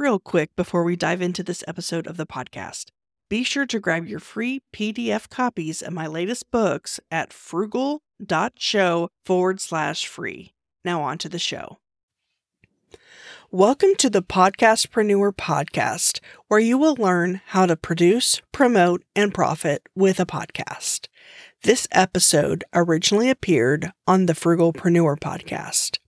real quick before we dive into this episode of the podcast. Be sure to grab your free PDF copies of my latest books at frugal.show forward slash free. Now, on to the show. Welcome to the Podcastpreneur Podcast, where you will learn how to produce, promote, and profit with a podcast. This episode originally appeared on the Frugalpreneur Podcast.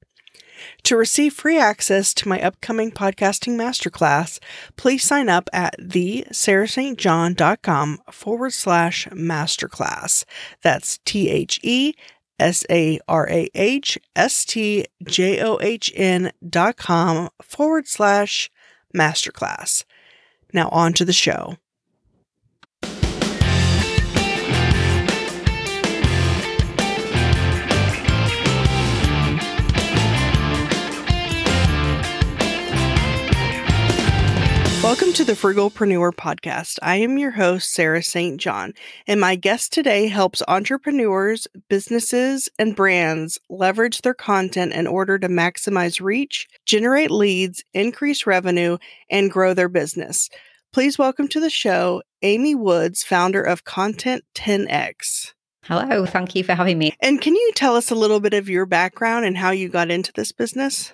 To receive free access to my upcoming podcasting masterclass, please sign up at thesarahstjohn.com forward slash masterclass. That's T H E S A R A H S T J O H N dot com forward slash masterclass. Now on to the show. Welcome to the Frugalpreneur Podcast. I am your host, Sarah St. John, and my guest today helps entrepreneurs, businesses, and brands leverage their content in order to maximize reach, generate leads, increase revenue, and grow their business. Please welcome to the show Amy Woods, founder of Content 10X. Hello, thank you for having me. And can you tell us a little bit of your background and how you got into this business?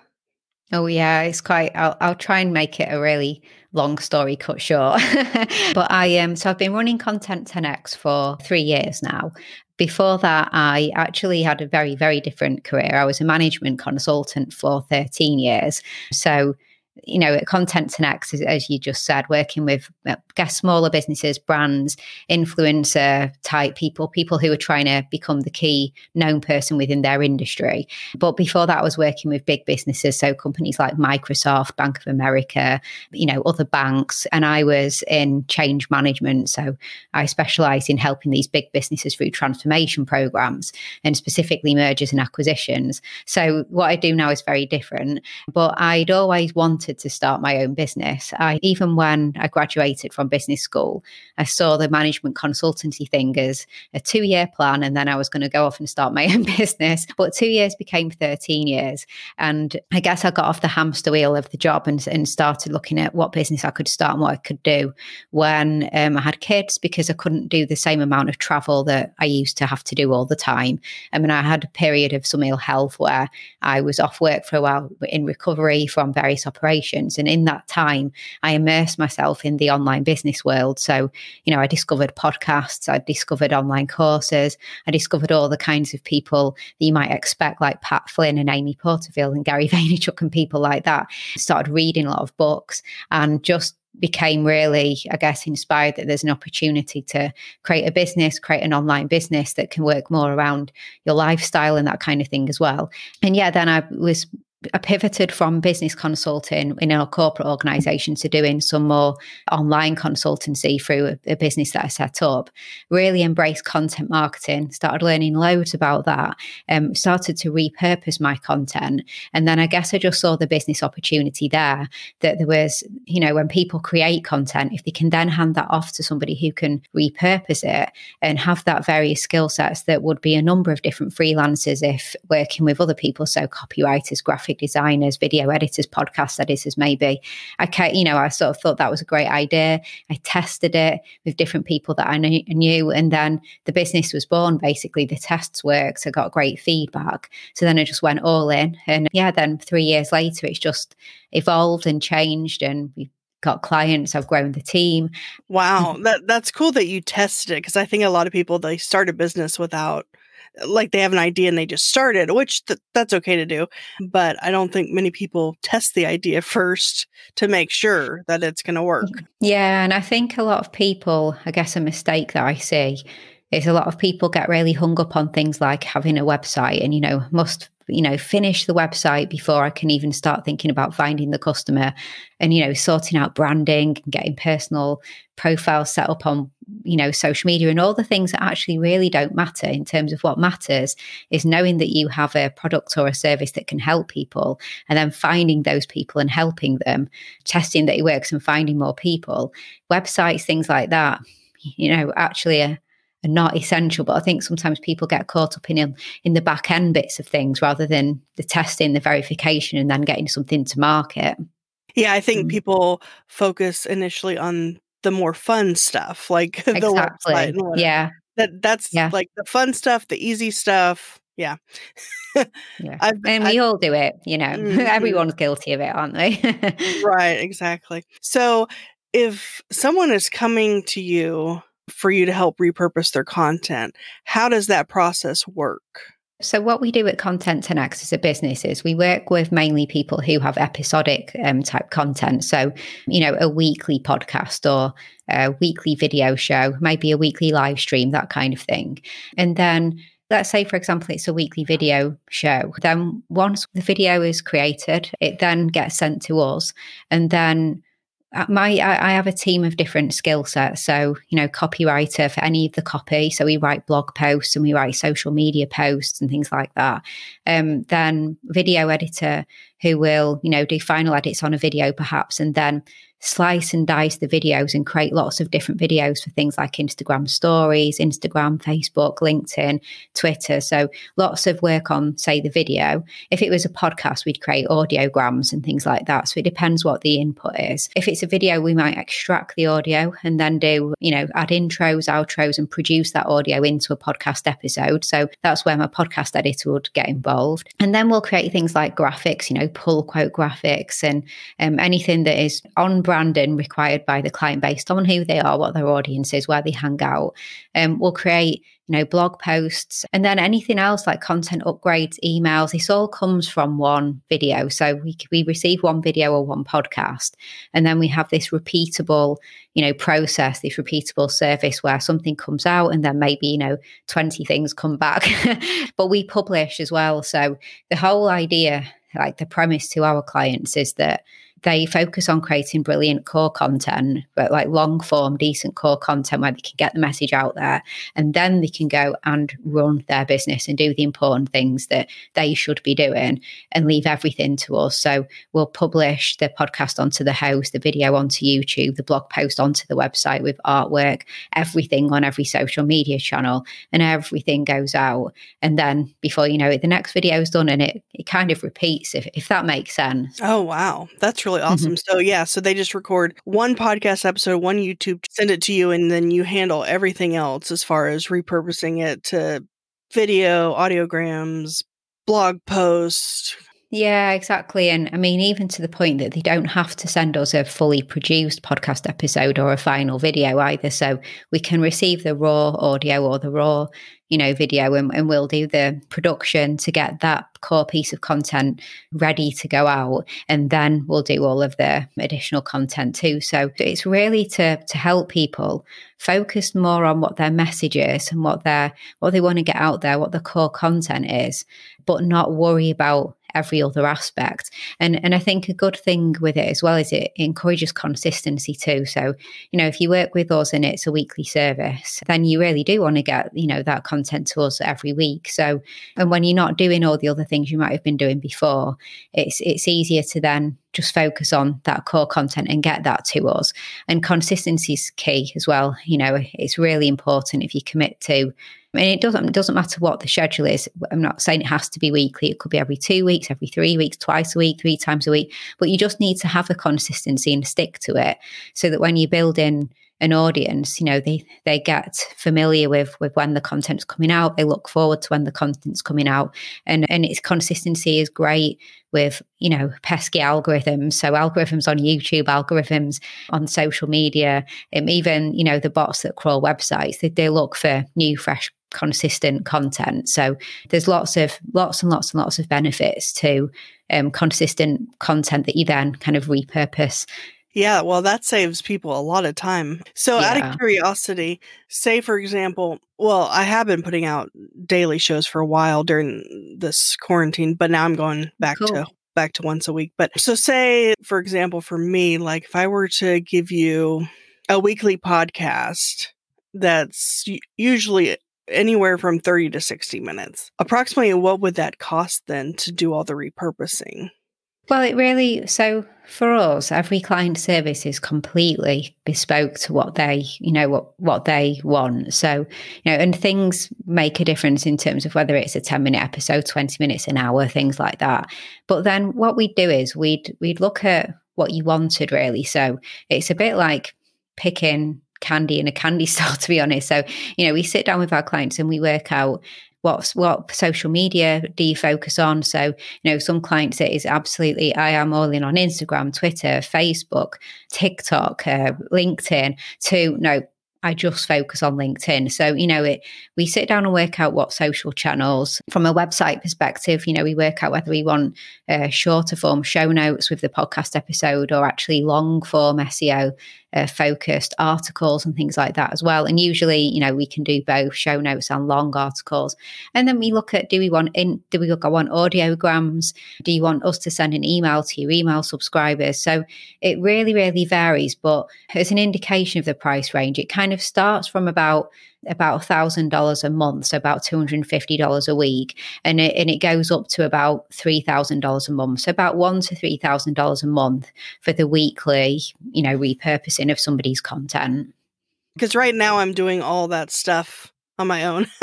Oh yeah, it's quite. I'll, I'll try and make it a really long story cut short. but I am. Um, so I've been running Content 10x for three years now. Before that, I actually had a very, very different career. I was a management consultant for 13 years. So you know, Content 10x, as you just said, working with, uh, guess, smaller businesses, brands, influencer type people, people who are trying to become the key known person within their industry. But before that, I was working with big businesses, so companies like Microsoft, Bank of America, you know, other banks, and I was in change management. So I specialised in helping these big businesses through transformation programs and specifically mergers and acquisitions. So what I do now is very different, but I'd always wanted wanted to start my own business. I even when I graduated from business school, I saw the management consultancy thing as a two year plan, and then I was going to go off and start my own business. But two years became 13 years. And I guess I got off the hamster wheel of the job and, and started looking at what business I could start and what I could do when um, I had kids because I couldn't do the same amount of travel that I used to have to do all the time. I mean, I had a period of some ill health where I was off work for a while in recovery from various operations operations. And in that time, I immersed myself in the online business world. So, you know, I discovered podcasts, I discovered online courses, I discovered all the kinds of people that you might expect, like Pat Flynn and Amy Porterfield and Gary Vaynerchuk and people like that. Started reading a lot of books and just became really, I guess, inspired that there's an opportunity to create a business, create an online business that can work more around your lifestyle and that kind of thing as well. And yeah, then I was I pivoted from business consulting in a corporate organization to doing some more online consultancy through a, a, business that I set up. Really embraced content marketing, started learning loads about that, um, started to repurpose my content. And then I guess I just saw the business opportunity there that there was, you know, when people create content, if they can then hand that off to somebody who can repurpose it and have that various skill sets that would be a number of different freelancers if working with other people, so copywriters, graphic graphic designers, video editors, podcast editors, maybe. I, can you know, I sort of thought that was a great idea. I tested it with different people that I knew, and then the business was born. Basically, the tests worked. I got great feedback. So then I just went all in, and yeah, then three years later, it's just evolved and changed, and we got clients i've grown the team wow that that's cool that you tested it because i think a lot of people they start a business without like they have an idea and they just started, which th- that's okay to do. But I don't think many people test the idea first to make sure that it's going to work. Mm-hmm. Yeah. And I think a lot of people, I guess a mistake that I see is a lot of people get really hung up on things like having a website and, you know, must you know finish the website before i can even start thinking about finding the customer and you know sorting out branding and getting personal profiles set up on you know social media and all the things that actually really don't matter in terms of what matters is knowing that you have a product or a service that can help people and then finding those people and helping them testing that it works and finding more people websites things like that you know actually are, are not essential but i think sometimes people get caught up in in the back end bits of things rather than the testing the verification and then getting something to market Yeah, I think Mm. people focus initially on the more fun stuff, like the Exactly. Yeah. That that's Yeah. like the fun stuff, the easy stuff. Yeah. Yeah. And I we all do it, you know. Mhm. Everyone's guilty of it, aren't they? Right, exactly. So if someone is coming to you for you to help repurpose their content, how does that process work? So, what we do at Content 10x as a business is we work with mainly people who have episodic um, type content. So, you know, a weekly podcast or a weekly video show, maybe a weekly live stream, that kind of thing. And then let's say, for example, it's a weekly video show. Then once the video is created, it then gets sent to us. And then my I, I have a team of different skill sets. So you know copywriter for any of the copy. So we write blog posts and we write social media posts and things like that. Um, then video editor who will you know do final edits on a video perhaps. And then slice and dice the videos and create lots of different videos for things like Instagram stories, Instagram, Facebook, LinkedIn, Twitter. So lots of work on, say, the video. If it was a podcast, we'd create audiograms and things like that. So it depends what the input is. If it's a video, we might extract the audio and then do, you know, add intros, outros, and produce that audio into a podcast episode. So that's where my podcast editor would get involved. And then we'll create things like graphics, you know, pull quote graphics and um, anything that is on branding required by the client based on who they are, what their audience is, where they hang out. Um, we'll create you know, blog posts, and then anything else like content upgrades, emails. This all comes from one video. So we we receive one video or one podcast, and then we have this repeatable, you know, process, this repeatable service where something comes out, and then maybe you know, twenty things come back. but we publish as well. So the whole idea, like the premise to our clients, is that they focus on creating brilliant core content, but like long form, decent core content where they can get the message out there. And then they can go and run their business and do the important things that they should be doing and leave everything to us. So we'll publish the podcast onto the house, the video onto YouTube, the blog post onto the website with artwork, everything on every social media channel, and everything goes out. And then before you know it, the next video is done and it, it kind of repeats, if, if that makes sense. Oh, wow. That's really mm-hmm. awesome. So, yeah, so they just record one podcast episode, one YouTube, send it to you, and then you handle everything else as far as repurposing it to video, audiograms, blog posts. Yeah, exactly. And I mean, even to the point that they don't have to send us a fully produced podcast episode or a final video either. So we can receive the raw audio or the raw, you know, video and, and we'll do the production to get that core piece of content ready to go out. And then we'll do all of the additional content too. So it's really to to help people focus more on what their message is and what their what they want to get out there, what the core content is, but not worry about every other aspect. And and I think a good thing with it as well is it encourages consistency too. So, you know, if you work with us and it's a weekly service, then you really do want to get, you know, that content to us every week. So and when you're not doing all the other things you might have been doing before, it's it's easier to then just focus on that core content and get that to us. And consistency is key as well. You know, it's really important if you commit to and it doesn't it doesn't matter what the schedule is. I'm not saying it has to be weekly. It could be every two weeks, every three weeks, twice a week, three times a week. But you just need to have the consistency and stick to it, so that when you build in an audience, you know they they get familiar with with when the content's coming out. They look forward to when the content's coming out, and and its consistency is great with you know pesky algorithms. So algorithms on YouTube, algorithms on social media, um, even you know the bots that crawl websites. They, they look for new, fresh consistent content so there's lots of lots and lots and lots of benefits to um, consistent content that you then kind of repurpose Yeah, well, that saves people a lot of time. So, out of curiosity, say for example, well, I have been putting out daily shows for a while during this quarantine, but now I'm going back Cool. to back to once a week. But so say for example for me, like if I were to give you a weekly podcast that's usually anywhere from 30 to 60 minutes. Approximately what would that cost then to do all the repurposing? Well, it really so for us, every client service is completely bespoke to what they, you know, what what they want. So, you know, and things make a difference in terms of whether it's a 10 minute episode, 20 minutes, an hour, things like that. But then what we'd do is we'd we'd look at what you wanted really. So it's a bit like picking candy in a candy store to be honest so you know we sit down with our clients and we work out what's what social media do you focus on so you know some clients it is absolutely i am all in on instagram twitter facebook tiktok uh, linkedin to no I just focus on LinkedIn. So, you know, it we sit down and work out what social channels from a website perspective, you know, we work out whether we want uh, shorter form show notes with the podcast episode or actually long form SEO uh, focused articles and things like that as well. And usually, you know, we can do both show notes and long articles. And then we look at do we want in do we want audiograms? Do you want us to send an email to your email subscribers? So it really, really varies. But as an indication of the price range, it kind of starts from about about $1,000 a month, so about $250 a week. And it, and it goes up to about $3,000 a month, so about one to $3,000 a month for the weekly, you know, repurposing of somebody's content. Because right now I'm doing all that stuff on my own.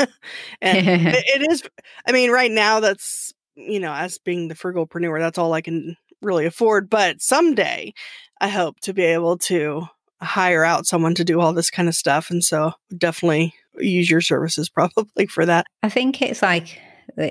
and it, it is, I mean, right now that's, you know, as being the frugalpreneur, that's all I can really afford. But someday I hope to be able to hire out someone to do all this kind of stuff. And so definitely use your services probably for that. I think it's like,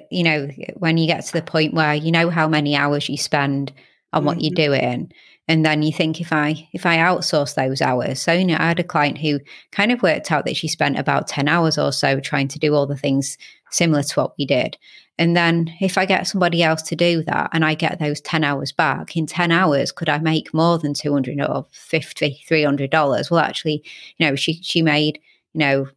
you know, when you get to the point where you know how many hours you spend on what mm-hmm. you're doing. And then you think if I if I outsource those hours, so you know, I had a client who kind of worked out that she spent about 10 hours or so trying to do all the things similar to what we did. And then if I get somebody else to do that and I get those 10 hours back, in 10 hours, could I make more than 200 or 50, $300? Well, actually, you know, she, she made, you know,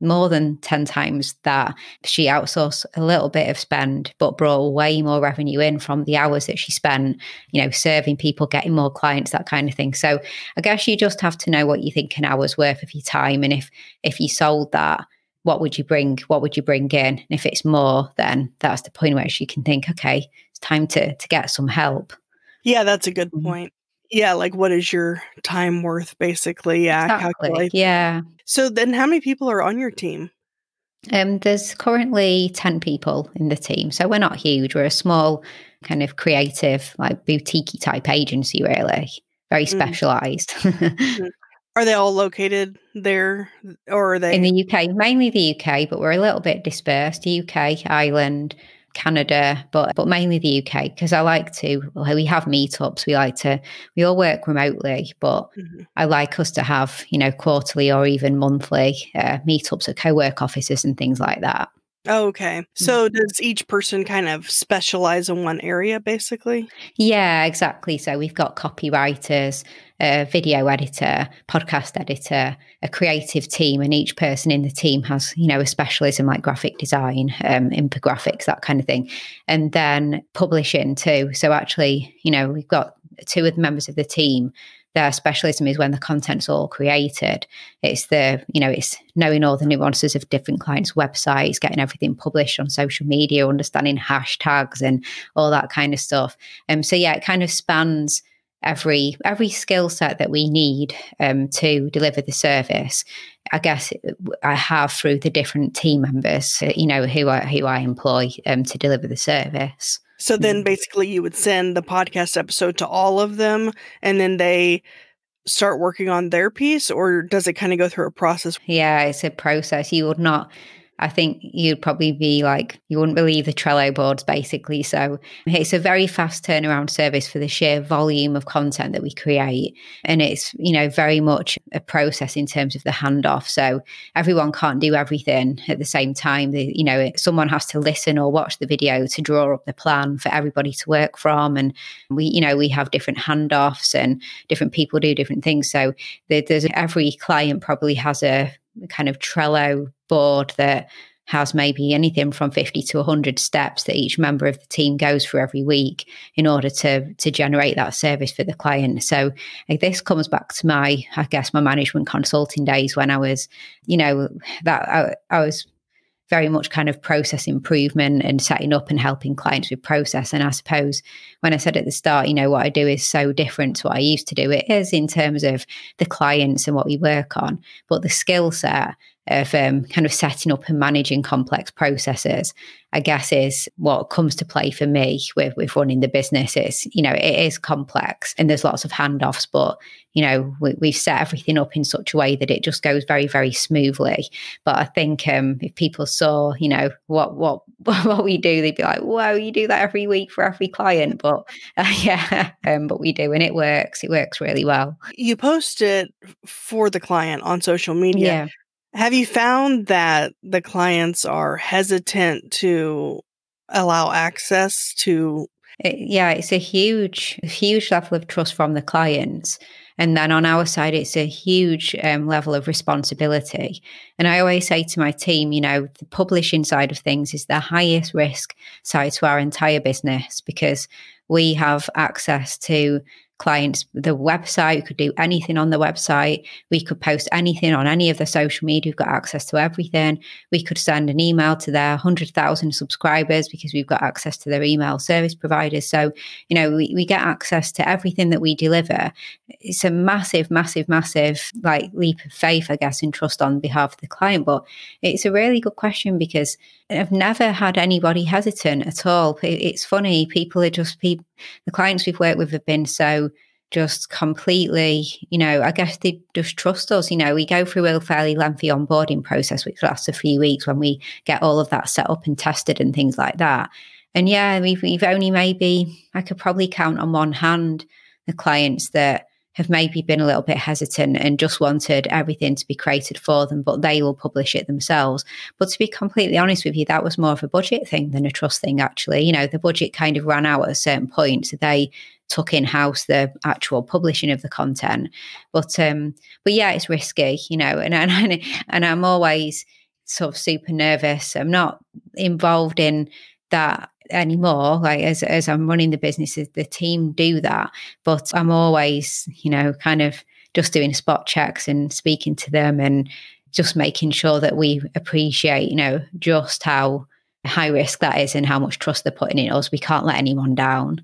more than 10 times that she outsourced a little bit of spend but brought way more revenue in from the hours that she spent you know serving people getting more clients that kind of thing so i guess you just have to know what you think an hour's worth of your time and if if you sold that what would you bring? What would you bring in? And if it's more, then that's the point where she can think, okay, it's time to to get some help. Yeah, that's a good mm-hmm. point. Yeah, like what is your time worth basically? Yeah, exactly. calculate. Yeah. So then how many people are on your team? Um, there's currently 10 people in the team. So we're not huge. We're a small kind of creative, like boutique type agency, really. Very mm. specialized. mm. Are they all located there or are they in the UK? Mainly the UK, but we're a little bit dispersed. UK, Ireland, Canada, but but mainly the UK because I like to. We have meetups. We like to. We all work remotely, but mm-hmm. I like us to have you know quarterly or even monthly uh, meetups at co-work offices and things like that. Oh, okay. So mm-hmm. does each person kind of specialize in one area basically? Yeah, exactly. So we've got copywriters, a video editor, podcast editor, a creative team, and each person in the team has, you know, a specialism like graphic design, um, infographics, that kind of thing. And then publishing too. So actually, you know, we've got two of the members of the team their specialism is when the content's all created. It's the, you know, it's knowing all the nuances of different clients' websites, getting everything published on social media, understanding hashtags and all that kind of stuff. Um, so yeah, it kind of spans every every skill set that we need um, to deliver the service. I guess I have through the different team members, uh, you know, who I who I employ um, to deliver the service. So then mm-hmm. basically you would send the podcast episode to all of them and then they start working on their piece or does it kind of go through a process? Yeah, it's a process. You would not I think you'd probably be like, you wouldn't believe the Trello boards basically. So it's a very fast turnaround service for the sheer volume of content that we create. And it's, you know, very much a process in terms of the handoff. So everyone can't do everything at the same time. The, you know, someone has to listen or watch the video to draw up the plan for everybody to work from. And we, you know, we have different handoffs and different people do different things. So there's every client probably has a kind of Trello board that has maybe anything from 50 to 100 steps that each member of the team goes through every week in order to to generate that service for the client. So like, this comes back to my i guess my management consulting days when i was you know that I, I was very much kind of process improvement and setting up and helping clients with process. And I suppose when I said at the start, you know, what I do is so different to what I used to do, it is in terms of the clients and what we work on, but the skill set of um, kind of setting up and managing complex processes, I guess is what comes to play for me with, with running the business. It's, you know, it is complex and there's lots of handoffs, but, you know, we, we've set everything up in such a way that it just goes very, very smoothly. But I think um, if people saw, you know, what, what, what we do, they'd be like, wow, you do that every week for every client. But uh, yeah, um, but we do and it works. It works really well. You post it for the client on social media. Yeah. Have you found that the clients are hesitant to allow access to? Yeah, it's a huge, huge level of trust from the clients. And then on our side, it's a huge um, level of responsibility. And I always say to my team, you know, the publishing side of things is the highest risk side to our entire business because we have access to clients the website. We could do anything on the website. We could post anything on any of the social media. We've got access to everything. We could send an email to their 100,000 subscribers because we've got access to their email service providers. So, you know, we, we get access to everything that we deliver. It's a massive, massive, massive like leap of faith, I guess, and trust on behalf of the client. But it's a really good question because I've never had anybody hesitant at all. It's funny, people are just people the clients we've worked with have been so just completely, you know, I guess they just trust us. You know, we go through a fairly lengthy onboarding process, which lasts a few weeks when we get all of that set up and tested and things like that. And yeah, we've, we've only maybe, I could probably count on one hand the clients that have maybe been a little bit hesitant and just wanted everything to be created for them, but they will publish it themselves. But to be completely honest with you, that was more of a budget thing than a trust thing, actually. You know, the budget kind of ran out at a certain point. So they took in house the actual publishing of the content. But um, but yeah, it's risky, you know, and and, and I'm always sort of super nervous. I'm not involved in that anymore. Like as as I'm running the businesses, the team do that, but I'm always, you know, kind of just doing spot checks and speaking to them and just making sure that we appreciate, you know, just how high risk that is and how much trust they're putting in us. We can't let anyone down.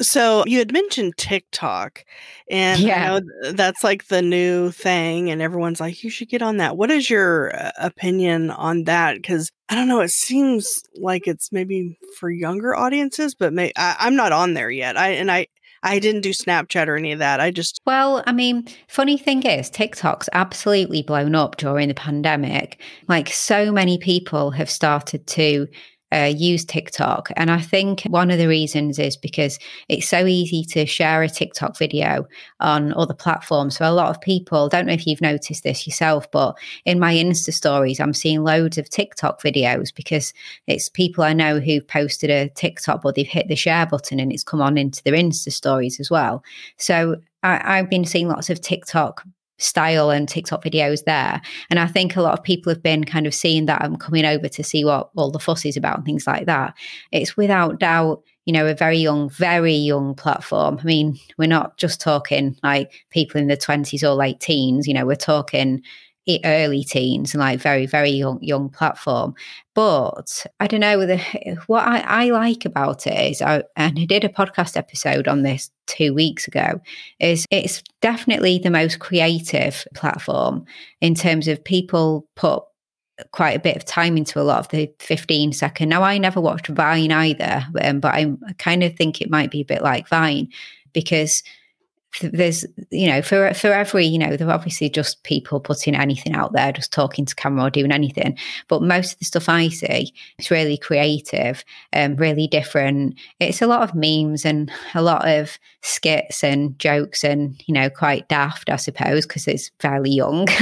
So you had mentioned TikTok, and yeah. That's like the new thing, and everyone's like, "You should get on that." What is your uh, opinion on that? Because I don't know, it seems like it's maybe for younger audiences, but may- I, am not on there yet. I and I I didn't do Snapchat or any of that. I just well, I mean, funny thing is, TikTok's absolutely blown up during the pandemic. Like so many people have started to uh, use TikTok. And I think one of the reasons is because it's so easy to share a TikTok video on other platforms. So a lot of people, don't know if you've noticed this yourself, but in my Insta stories, I'm seeing loads of TikTok videos because it's people I know who've posted a TikTok, but they've hit the share button and it's come on into their Insta stories as well. So I, I've been seeing lots of TikTok style and TikTok videos there. And I think a lot of people have been kind of seeing that I'm coming over to see what all the fuss is about and things like that. It's without doubt, you know, a very young, very young platform. I mean, we're not just talking like people in the 20s or late teens, you know, we're talking early teens and like very very young young platform. But i don't know the, what I, I like about it is I, and i did a podcast episode on this two weeks ago is it's definitely the most creative platform in terms of people put quite a bit of time into a lot of the 15 second. Now i never watched vine either um, but I kind of think it might be a bit like vine because there's you know for for every you know there are obviously just people putting anything out there just talking to camera or doing anything. But most of the stuff i see it's really creative and um, really different. It's a lot of memes and a lot of skits and jokes and you know quite daft i suppose because it's fairly young.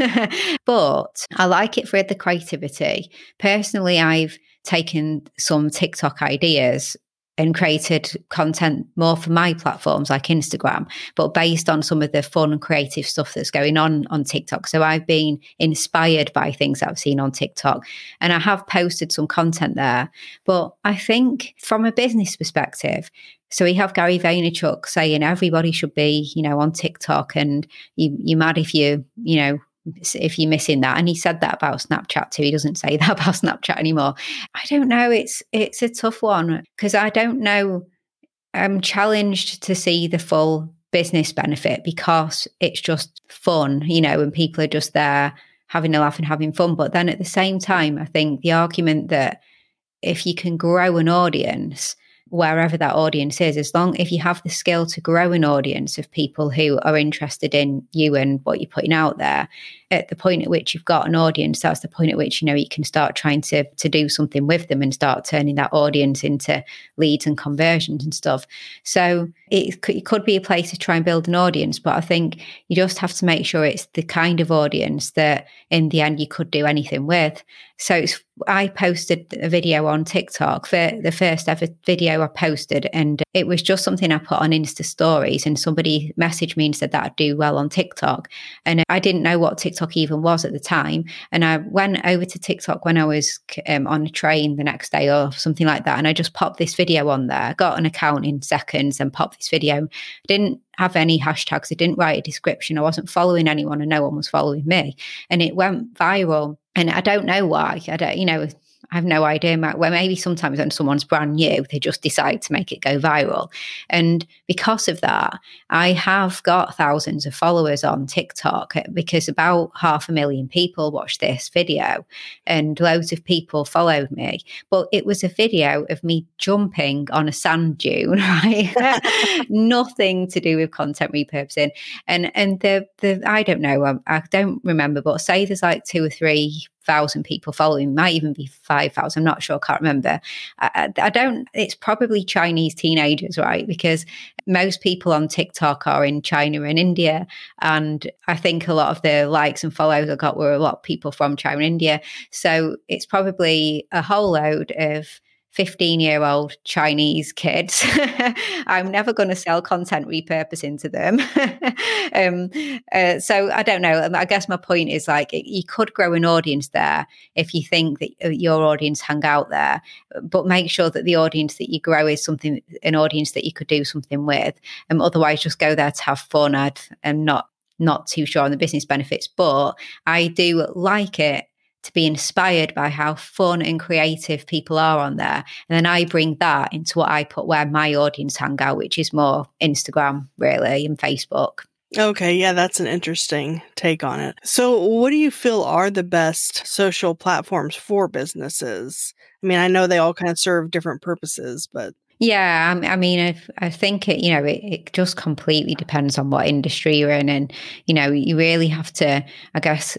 But i like it for the creativity. Personally i've taken some tiktok ideas and created content more for my platforms like Instagram, but based on some of the fun, creative stuff that's going on on TikTok. So I've been inspired by things I've seen on TikTok and I have posted some content there. But I think from a business perspective, so we have Gary Vaynerchuk saying everybody should be, you know, on TikTok and you, you're mad if you, you know, if you're missing that. And he said that about snapchat too. He doesn't say that about snapchat anymore. I don't know. It's it's a tough one because i don't know. I'm challenged to see the full business benefit because it's just fun you know and people are just there having a laugh and having fun. But then at the same time, I think the argument that if you can grow an audience, wherever that audience is as long if you have the skill to grow an audience of people who are interested in you and what you're putting out there at the point at which you've got an audience, that's the point at which you know you can start trying to to do something with them and start turning that audience into leads and conversions and stuff. So it could, it could be a place to try and build an audience, but I think you just have to make sure it's the kind of audience that in the end you could do anything with. So I posted a video on TikTok for the first ever video I posted, and it was just something I put on Insta stories, and somebody messaged me and said that I'd do well on TikTok, and I didn't know what TikTok TikTok even was at the time. And I went over to TikTok when I was um, on a train the next day or something like that. And I just popped this video on there, got an account in seconds and popped this video. I didn't have any hashtags. I didn't write a description. I wasn't following anyone and no one was following me. And it went viral. And I don't know why. I don't, you know, I have no idea. Where maybe sometimes when someone's brand new, they just decide to make it go viral. And because of that, I have got thousands of followers on TikTok eh, because about half a million people watched this video and loads of people followed me. But it was a video of me jumping on a sand dune, right? Nothing to do with content repurposing. And and the the I don't know, I, I don't remember, but say there's like two or three thousand people following, might even be five thousand. I'm not sure. Can't remember. I, I, don't. It's probably Chinese teenagers, right? Because most people on TikTok are in China and India, and I think a lot of the likes and follows I got were a lot of people from China and India. So it's probably a whole load of 15 year old Chinese kids. I'm never going to sell content repurposing to them. um, uh, so I don't know. I guess my point is like you could grow an audience there if you think that uh, your audience hang out there, but make sure that the audience that you grow is something, an audience that you could do something with. Um, otherwise, just go there to have fun. I'd, I'm not not too sure on the business benefits, but I do like it to be inspired by how fun and creative people are on there. And then I bring that into what I put where my audience hang out, which is more Instagram, really, and Facebook. Okay, yeah, that's an interesting take on it. So, what do you feel are the best social platforms for businesses? I mean, I know they all kind of serve different purposes, but yeah, I, mean, I, I think it, you know, it, it, just completely depends on what industry you're in, and you know, you really have to, I guess,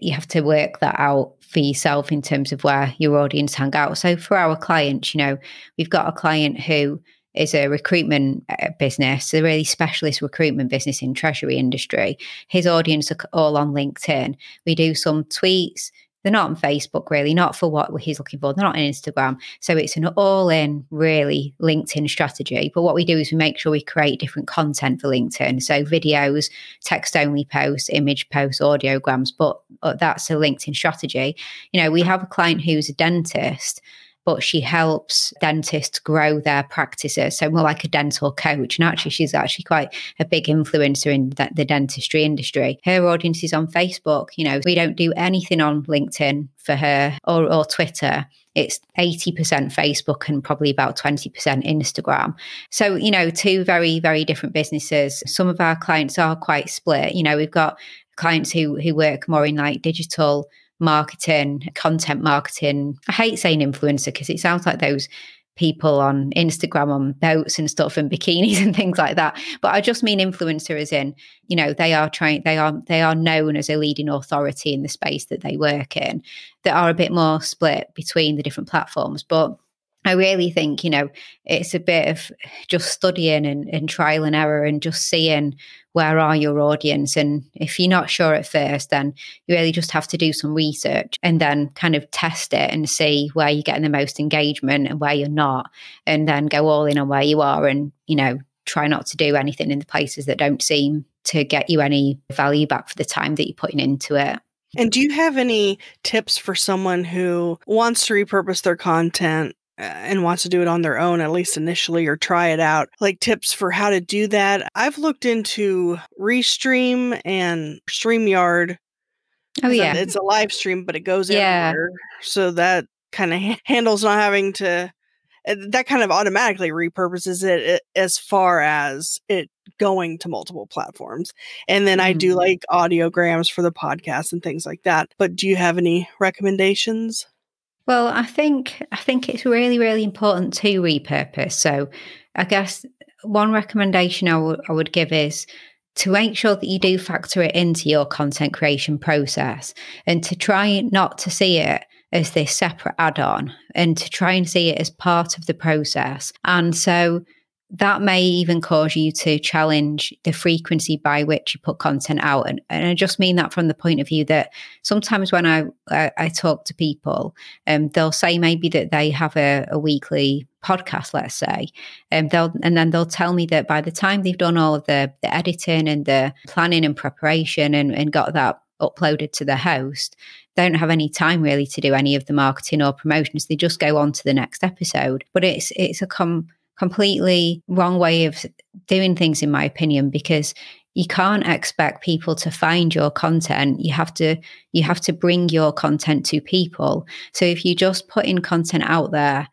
you have to work that out for yourself in terms of where your audience hang out. So for our clients, you know, we've got a client who is a recruitment uh, business, a really specialist recruitment business in treasury industry. His audience are all on LinkedIn. We do some tweets, they're not on Facebook, really, not for what he's looking for. They're not on Instagram. So it's an all in, really LinkedIn strategy. But what we do is we make sure we create different content for LinkedIn. So videos, text only posts, image posts, audiograms. But uh, that's a LinkedIn strategy. You know, we have a client who's a dentist but she helps dentists grow their practices. So more like a dental coach. And actually, she's actually quite a big influencer in the, the dentistry industry. Her audience is on Facebook. You know, we don't do anything on LinkedIn for her or, or Twitter it's 80% Facebook and probably about 20% Instagram. So, you know, two very, very different businesses. Some of our clients are quite split. You know, we've got clients who who work more in like digital marketing, content marketing. I hate saying influencer because it sounds like those people on Instagram on boats and stuff and bikinis and things like that. But I just mean influencer as in, you know, they are trying they are they are known as a leading authority in the space that they work in that are a bit more split between the different platforms. But I really think, you know, it's a bit of just studying and, and, trial and error and just seeing where are your audience. And if you're not sure at first, then you really just have to do some research and then kind of test it and see where you're getting the most engagement and where you're not. And then go all in on where you are and, you know, try not to do anything in the places that don't seem to get you any value back for the time that you're putting into it. And do you have any tips for someone who wants to repurpose their content and wants to do it on their own, at least initially, or try it out, like tips for how to do that. I've looked into Restream and StreamYard. Oh, yeah. It's a live stream, but it goes yeah. everywhere. So that kind of ha- handles not having to, uh, that kind of automatically repurposes it as far as it going to multiple platforms. And then mm-hmm. I do mm. like audiograms for the podcast and things like that. But do you have any recommendations? Well, I think I think it's really really important to repurpose. So, I guess one recommendation I, w- I would give is to make sure that you do factor it into your content creation process and to try not to see it as this separate add-on and to try and see it as part of the process. And so that may even cause you to challenge the frequency by which you put content out. And, and I just mean that from the point of view that sometimes when I, I, I talk to people, um, they'll say maybe that they have a, a weekly podcast, let's say, and they'll and then they'll tell me that by the time they've done all of the, the editing and the planning and preparation and, and got that uploaded to the host, they don't have any time really to do any of the marketing or promotions. They just go on to the next episode. But it's it's a com completely wrong way of doing things, in my opinion, because you can't expect people to find your content. You have to you have to bring your content to people. So if you just put in content out there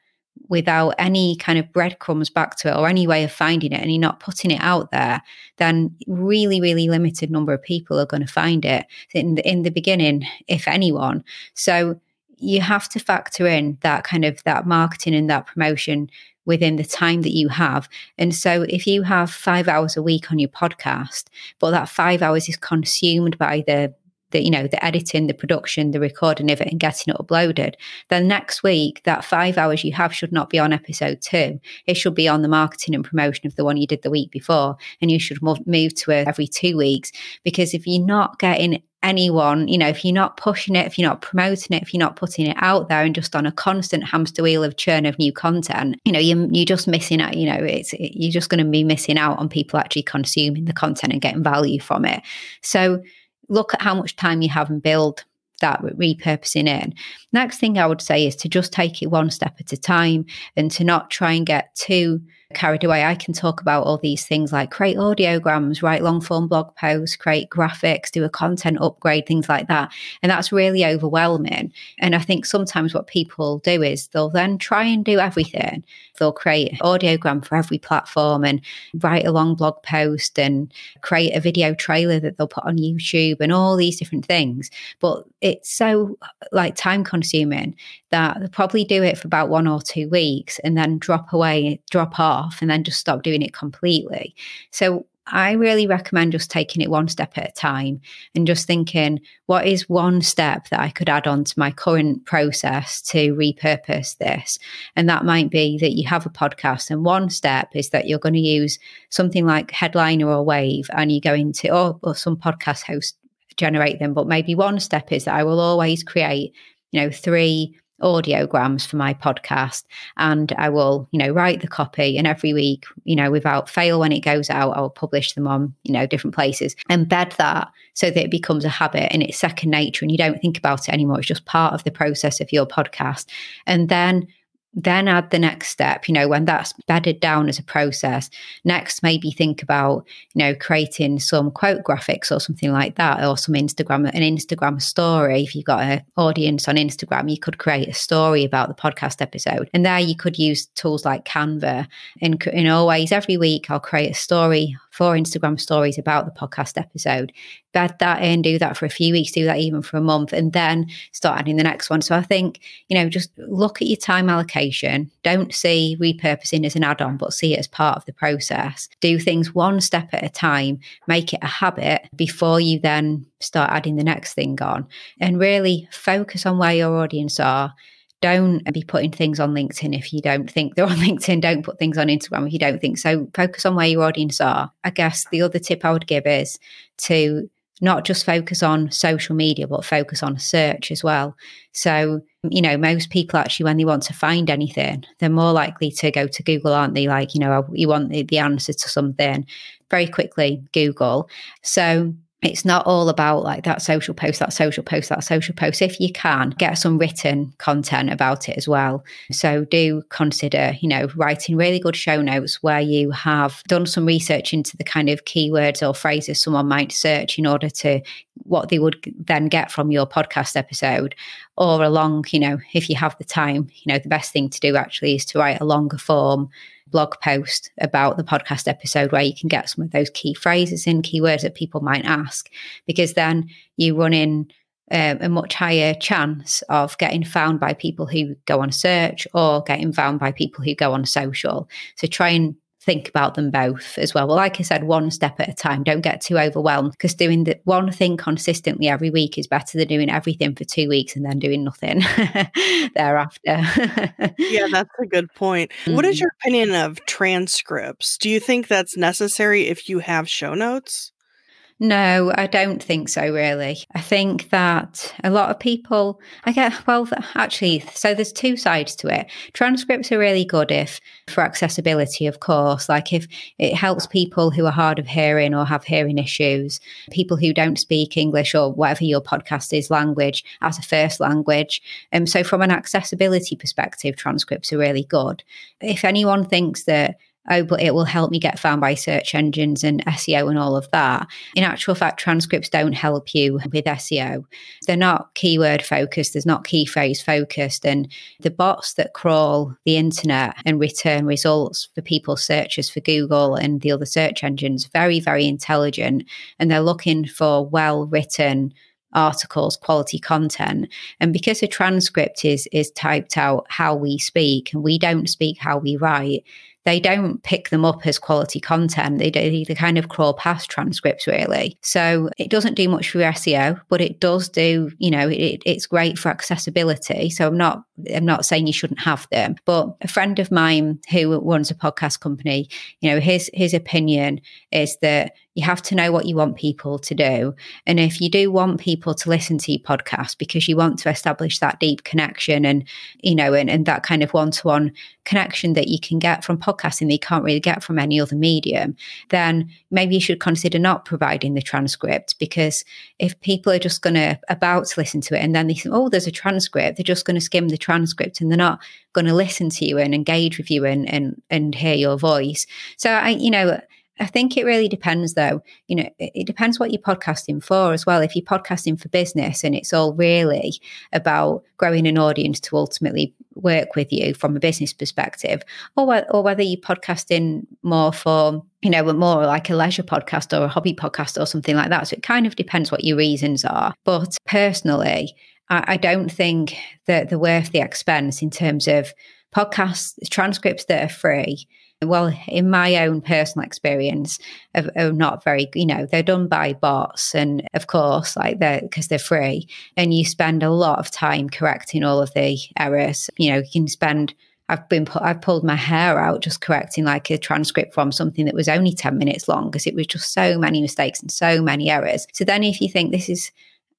without any kind of breadcrumbs back to it or any way of finding it and you're not putting it out there then really really limited number of people are going to find it in the, in the beginning if anyone. So you have to factor in that kind of that marketing and that promotion within the time that you have. And so if you have five hours a week on your podcast, but that five hours is consumed by the the you know the editing the production the recording of it and getting it uploaded then next week that five hours you have should not be on episode two it should be on the marketing and promotion of the one you did the week before and you should move, move to it every two weeks because if you're not getting anyone, you know, if you're not pushing it, if you're not promoting it, if you're not putting it out there and just on a constant hamster wheel of churn of new content, you know, you're, you're just missing out, you know, it's, you're just going to be missing out on people actually consuming the content and getting value from it. So look at how much time you have and build that repurposing in. Next thing I would say is to just take it one step at a time and to not try and get too carried away. I can talk about all these things like create audiograms, write long form blog posts, create graphics, do a content upgrade, things like that. And that's really overwhelming. And I think sometimes what people do is they'll then try and do everything. They'll create an audiogram for every platform and write a long blog post and create a video trailer that they'll put on YouTube and all these different things. But it's so like time consuming that they'll probably do it for about one or two weeks and then drop away, drop off off and then just stop doing it completely. So I really recommend just taking it one step at a time and just thinking, what is one step that I could add on to my current process to repurpose this? And that might be that you have a podcast, and one step is that you're going to use something like Headliner or Wave, and you go into, or, oh, or some podcast host generate them. But maybe one step is that I will always create, you know, three audiograms for my podcast and I will, you know, write the copy and every week, you know, without fail when it goes out, I'll publish them on, you know, different places. Embed that so that it becomes a habit and it's second nature and you don't think about it anymore. It's just part of the process of your podcast. And then then add the next step you know when that's bedded down as a process. Next maybe think about you know creating some quote graphics or something like that or some instagram an instagram story. If you've got an audience on instagram you could create a story about the podcast episode. And there you could use tools like canva. And, and always every week i'll create a story for Instagram stories about the podcast episode. Bed that in, do that for a few weeks, do that even for a month, and then start adding the next one. So I think, you know, just look at your time allocation. Don't see repurposing as an add on, but see it as part of the process. Do things one step at a time, make it a habit before you then start adding the next thing on, and really focus on where your audience are don't be putting things on LinkedIn if you don't think they're on LinkedIn. Don't put things on Instagram if you don't think so. Focus on where your audience are. I guess the other tip I would give is to not just focus on social media, but focus on search as well. So, you know, most people actually, when they want to find anything, they're more likely to go to Google, aren't they? Like, you know, you want the, the answer to something very quickly, Google. So, it's not all about like that social post, that social post, that social post. If you can, get some written content about it as well. So do consider, you know, writing really good show notes where you have done some research into the kind of keywords or phrases someone might search in order to what they would then get from your podcast episode or along, you know, if you have the time, you know, the best thing to do actually is to write a longer form blog post about the podcast episode where you can get some of those key phrases in, keywords that people might ask, because then you run in um, a much higher chance of getting found by people who go on search or getting found by people who go on social. So try and think about them both as well. Well, like I said, one step at a time. Don't get too overwhelmed because doing the one thing consistently every week is better than doing everything for two weeks and then doing nothing thereafter. yeah, that's a good point. Mm. What is mm. your opinion of transcripts? Do you think that's necessary if you have show notes? No, I don't think so, really. I think that a lot of people, I get, well, actually, so there's two sides to it. Transcripts are really good if, for accessibility, of course, like if it helps people who are hard of hearing or have hearing issues, people who don't speak English or whatever your podcast is language as a first language. And um, so, from an accessibility perspective, transcripts are really good. If anyone thinks that oh, but it will help me get found by search engines and SEO and all of that. In actual fact, transcripts don't help you with SEO. They're not keyword focused, there's not key phrase focused. And the bots that crawl the internet and return results for people's searches for Google and the other search engines, very, very intelligent. And they're looking for well written articles, quality content. And because a transcript is is typed out how we speak and we don't speak how we write, they don't pick them up as quality content. They, they, they kind of crawl past transcripts really. So it doesn't do much for SEO, but it does do, you know, it, it's great for accessibility. So I'm not I'm not saying you shouldn't have them, but a friend of mine who runs a podcast company, you know, his his opinion is that you have to know what you want people to do. And if you do want people to listen to your podcast because you want to establish that deep connection and, you know, and, and that kind of one to one connection that you can get from podcasting that you can't really get from any other medium, then maybe you should consider not providing the transcript because if people are just going to about to listen to it and then they think, oh, there's a transcript, they're just going to skim the transcript and they're not going to listen to you and engage with you and, and, and hear your voice. So I, you know, I think it really depends, though. You know, it depends what you're podcasting for as well. If you're podcasting for business and it's all really about growing an audience to ultimately work with you from a business perspective, or, or whether you're podcasting more for, you know, more like a leisure podcast or a hobby podcast or something like that. So it kind of depends what your reasons are. But personally, I, I don't think that they're worth the expense in terms of podcasts, transcripts that are free well, in my own personal experience, are, are not very, you know, they're done by bots, and of course, like they're because they're free, and you spend a lot of time correcting all of the errors. You know, you can spend I've been put, I've pulled my hair out just correcting like a transcript from something that was only 10 minutes long because it was just so many mistakes and so many errors. So then if you think this is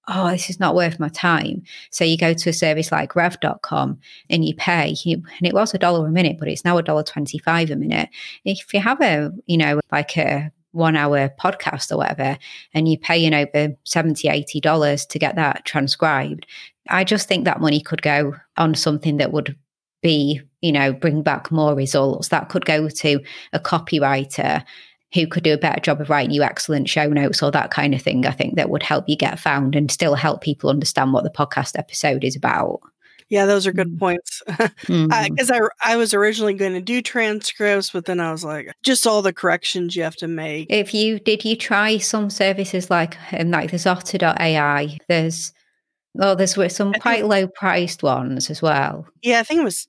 oh, this is not worth my time. So you go to a service like rev.com and you pay, and it was a dollar a minute, but it's now a dollar 25 a minute. If you have a, you know, like a one hour podcast or whatever, and you're paying over 70, 80 dollars to get that transcribed, I just think that money could go on something that would be, you know, bring back more results. That could go to a copywriter who could do a better job of writing you excellent show notes or that kind of thing, I think that would help you get found and still help people understand what the podcast episode is about. Yeah, those are good mm. points. Because mm. I, I was originally going to do transcripts, but then I was like, just all the corrections you have to make. If you did, you try some services like um, like there's Otter.ai. There's oh, there's some quite low priced ones as well. Yeah, I think it was.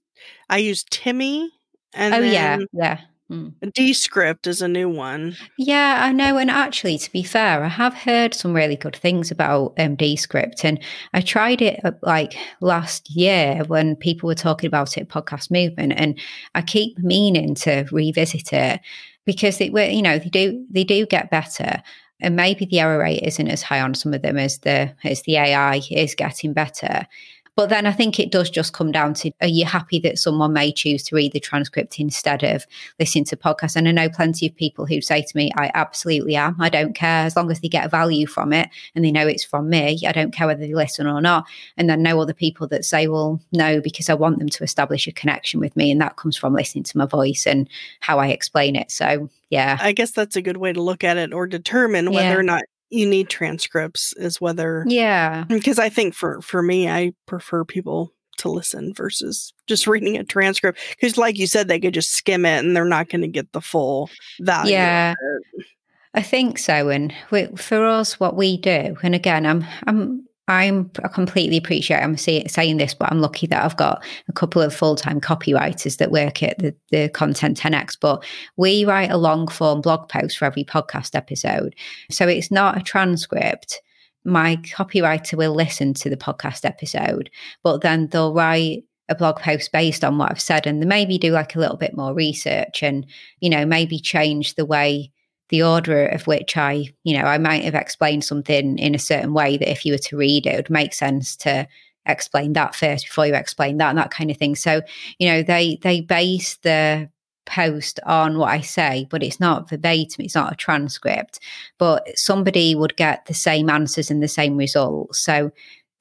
I used Temi. And oh yeah, yeah. Mm. Descript is a new one. Yeah, I know. And actually, to be fair, I have heard some really good things about um, Descript. And I tried it uh, like last year when people were talking about it, podcast movement. And I keep meaning to revisit it because it, were, you know, they do they do get better. And maybe the error rate isn't as high on some of them as the as the AI is getting better. But then I think it does just come down to are you happy that someone may choose to read the transcript instead of listening to podcasts? And I know plenty of people who say to me, I absolutely am. I don't care as long as they get a value from it and they know it's from me. I don't care whether they listen or not. And then know other people that say, well, no, because I want them to establish a connection with me. And that comes from listening to my voice and how I explain it. So, yeah. I guess that's a good way to look at it or determine whether yeah. or not you need transcripts is whether yeah because i think for for me i prefer people to listen versus just reading a transcript. Because, like you said, they could just skim it and they're not going to get the full value. Yeah. I think so. And we, for us, what we do, and again, I'm, I'm, I'm I completely appreciate I'm say, saying this, but I'm lucky that I've got a couple of full time copywriters that work at the, the Content 10x. But we write a long form blog post for every podcast episode. So it's not a transcript. My copywriter will listen to the podcast episode, but then they'll write a blog post based on what I've said and they maybe do like a little bit more research and, you know, maybe change the way the order of which I, you know, I might have explained something in a certain way that if you were to read it, it would make sense to explain that first before you explain that and that kind of thing. So, you know, they they base the post on what I say, but it's not verbatim, it's not a transcript. But somebody would get the same answers and the same results. So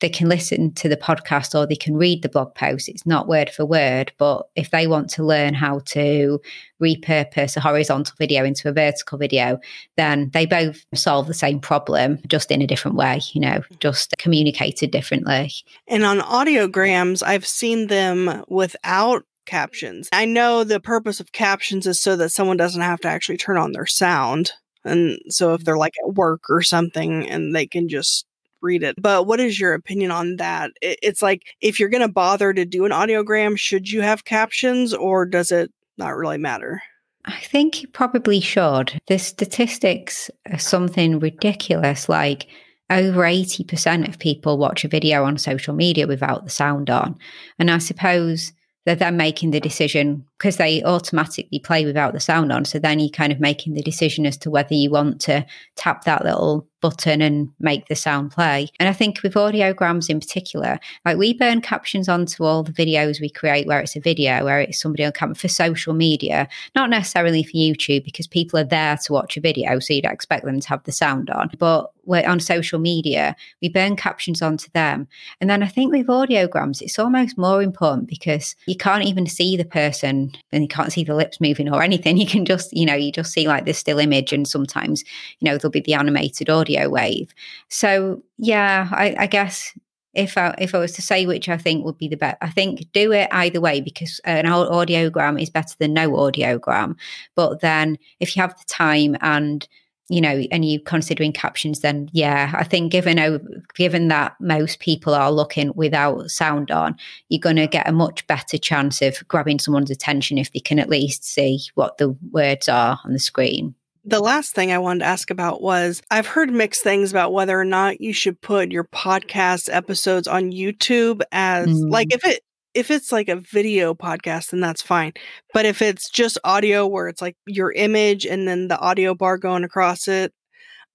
they can listen to the podcast or they can read the blog post. It's not word for word, but if they want to learn how to repurpose a horizontal video into a vertical video, then they both solve the same problem, just in a different way, you know, just communicated differently. And on audiograms, I've seen them without captions. I know the purpose of captions is so that someone doesn't have to actually turn on their sound. And so if they're mm-hmm. like at work or something and they can just read it. But what is your opinion on that? It's like if you're going to bother to do an audiogram, should you have captions or does it not really matter? I think you probably should. The statistics are something ridiculous like over 80% of people watch a video on social media without the sound on. And I suppose they're then making the decision because they automatically play without the sound on. So then you're kind of making the decision as to whether you want to tap that little button and make the sound play. And I think with audiograms in particular, like we burn captions onto all the videos we create where it's a video, where it's somebody on camera for social media, not necessarily for YouTube because people are there to watch a video. So you'd expect them to have the sound on. But we're on social media, we burn captions onto them. And then I think with audiograms, it's almost more important because you can't even see the person and you can't see the lips moving or anything. You can just, you know, you just see like this still image, and sometimes, you know, there'll be the animated audio wave. So yeah, I, I guess if I if I was to say which I think would be the best, I think do it either way because an audiogram is better than no audiogram. But then if you have the time and you know, and you considering captions, then yeah, I think given given that most people are looking without sound on, you're going to get a much better chance of grabbing someone's attention if they can at least see what the words are on the screen. The last thing I wanted to ask about was I've heard mixed things about whether or not you should put your podcast episodes on YouTube as mm. like if it if it's like a video podcast, then that's fine. But if it's just audio where it's like your image and then the audio bar going across it,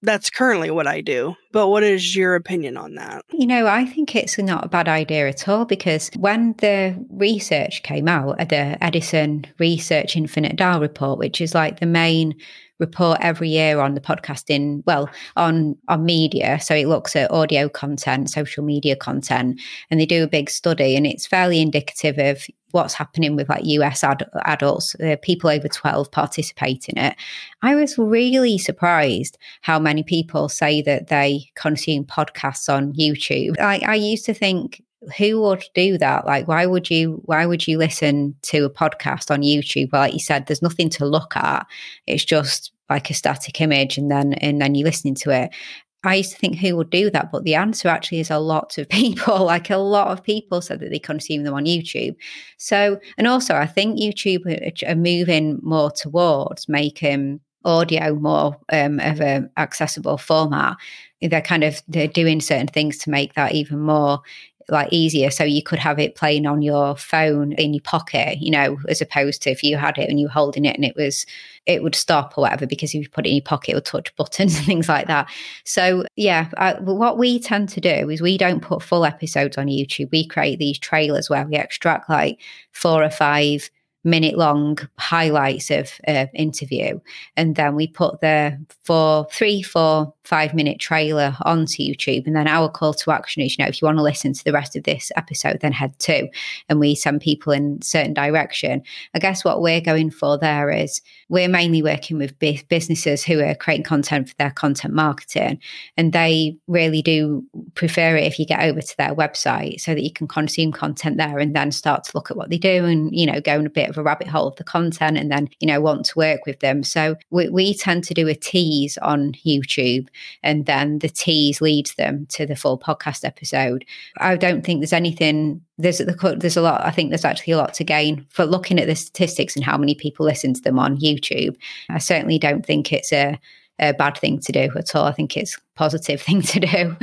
that's currently what I do. But what is your opinion on that? You know, I think it's not a bad idea at all because when the research came out, the Edison Research Infinite Dial report, which is like the main report every year on the podcasting, well, on on media. So it looks at audio content, social media content, and they do a big study, and it's fairly indicative of what's happening with like US ad- adults, uh, people over 12 participate in it. I was really surprised how many people say that they consume podcasts on YouTube. I, I used to think who would do that like why would you why would you listen to a podcast on youtube well, like you said there's nothing to look at it's just like a static image and then and then you're listening to it I used to think who would do that, but the answer actually is a lot of people. Like a lot of people said that they consume them on YouTube. So, and also I think YouTube are moving more towards making audio more um, of an accessible format. They're kind of they're doing certain things to make that even more like easier so you could have it playing on your phone in your pocket you know as opposed to if you had it and you were holding it and it was it would stop or whatever because if you put it in your pocket it would touch buttons and things like that. So yeah I, what we tend to do is we don't put full episodes on youtube. We create these trailers where we extract like four or five minute long highlights of uh, interview. And then we put the four three four five minute trailer onto youtube. And then our call to action is you know if you want to listen to the rest of this episode then head to. And we send people in certain direction. I guess what we're going for there is we're mainly working with businesses who are creating content for their content marketing. And they really do prefer it if you get over to their website so that you can consume content there and then start to look at what they do and, you know, go in a bit of a rabbit hole of the content and then, you know, want to work with them. So we, we tend to do a tease on YouTube and then the tease leads them to the full podcast episode. I don't think there's anything there's there's a lot i think there's actually a lot to gain for looking at the statistics and how many people listen to them on youtube. I certainly don't think it's a, a bad thing to do at all. I think it's a positive thing to do.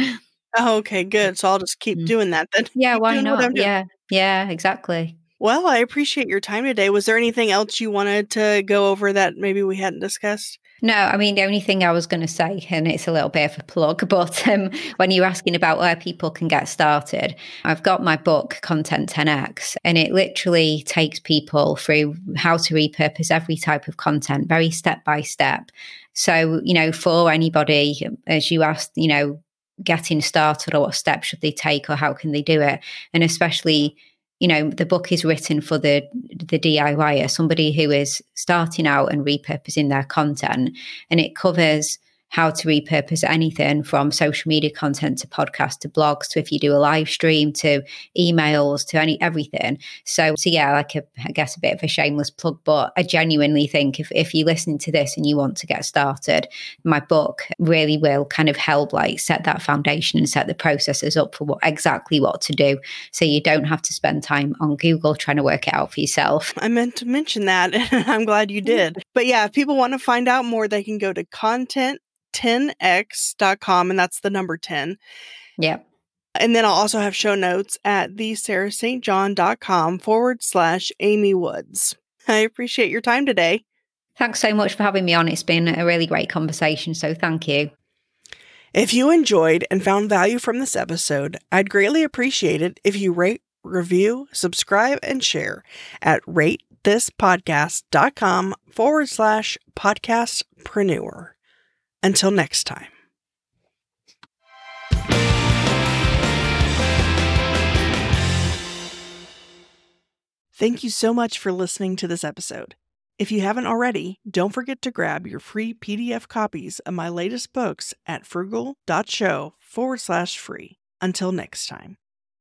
Oh, okay good. So i'll just keep mm. doing that then. Yeah keep why not? Yeah yeah exactly. Well i appreciate your time today. Was there anything else you wanted to go over that maybe we hadn't discussed no, I mean, the only thing I was going to say, and it's a little bit of a plug, but um, when you're asking about where people can get started, I've got my book, Content 10X, and it literally takes people through how to repurpose every type of content very step by step. So, you know, for anybody, as you asked, you know, getting started or what steps should they take or how can they do it? And especially, you know the book is written for the the DIYer, somebody who is starting out and repurposing their content, and it covers how to repurpose anything from social media content to podcasts to blogs to if you do a live stream to emails to any everything. So, so yeah, like a, I guess a bit of a shameless plug, but I genuinely think if, if you're listening to this and you want to get started, my book really will kind of help like set that foundation and set the processes up for what exactly what to do. So you don't have to spend time on Google trying to work it out for yourself. I meant to mention that and I'm glad you did. But yeah, if people want to find out more, they can go to content 10x.com, and that's the number 10. Yep. And then I'll also have show notes at thesarahstjohn.com forward slash Amy Woods. I appreciate your time today. Thanks so much for having me on. It's been a really great conversation, so thank you. If you enjoyed and found value from this episode, I'd greatly appreciate it if you rate, review, subscribe, and share at ratethispodcast.com forward slash podcastpreneur. Until next time. Thank you so much for listening to this episode. If you haven't already, don't forget to grab your free PDF copies of my latest books at frugal.show forward slash free. Until next time.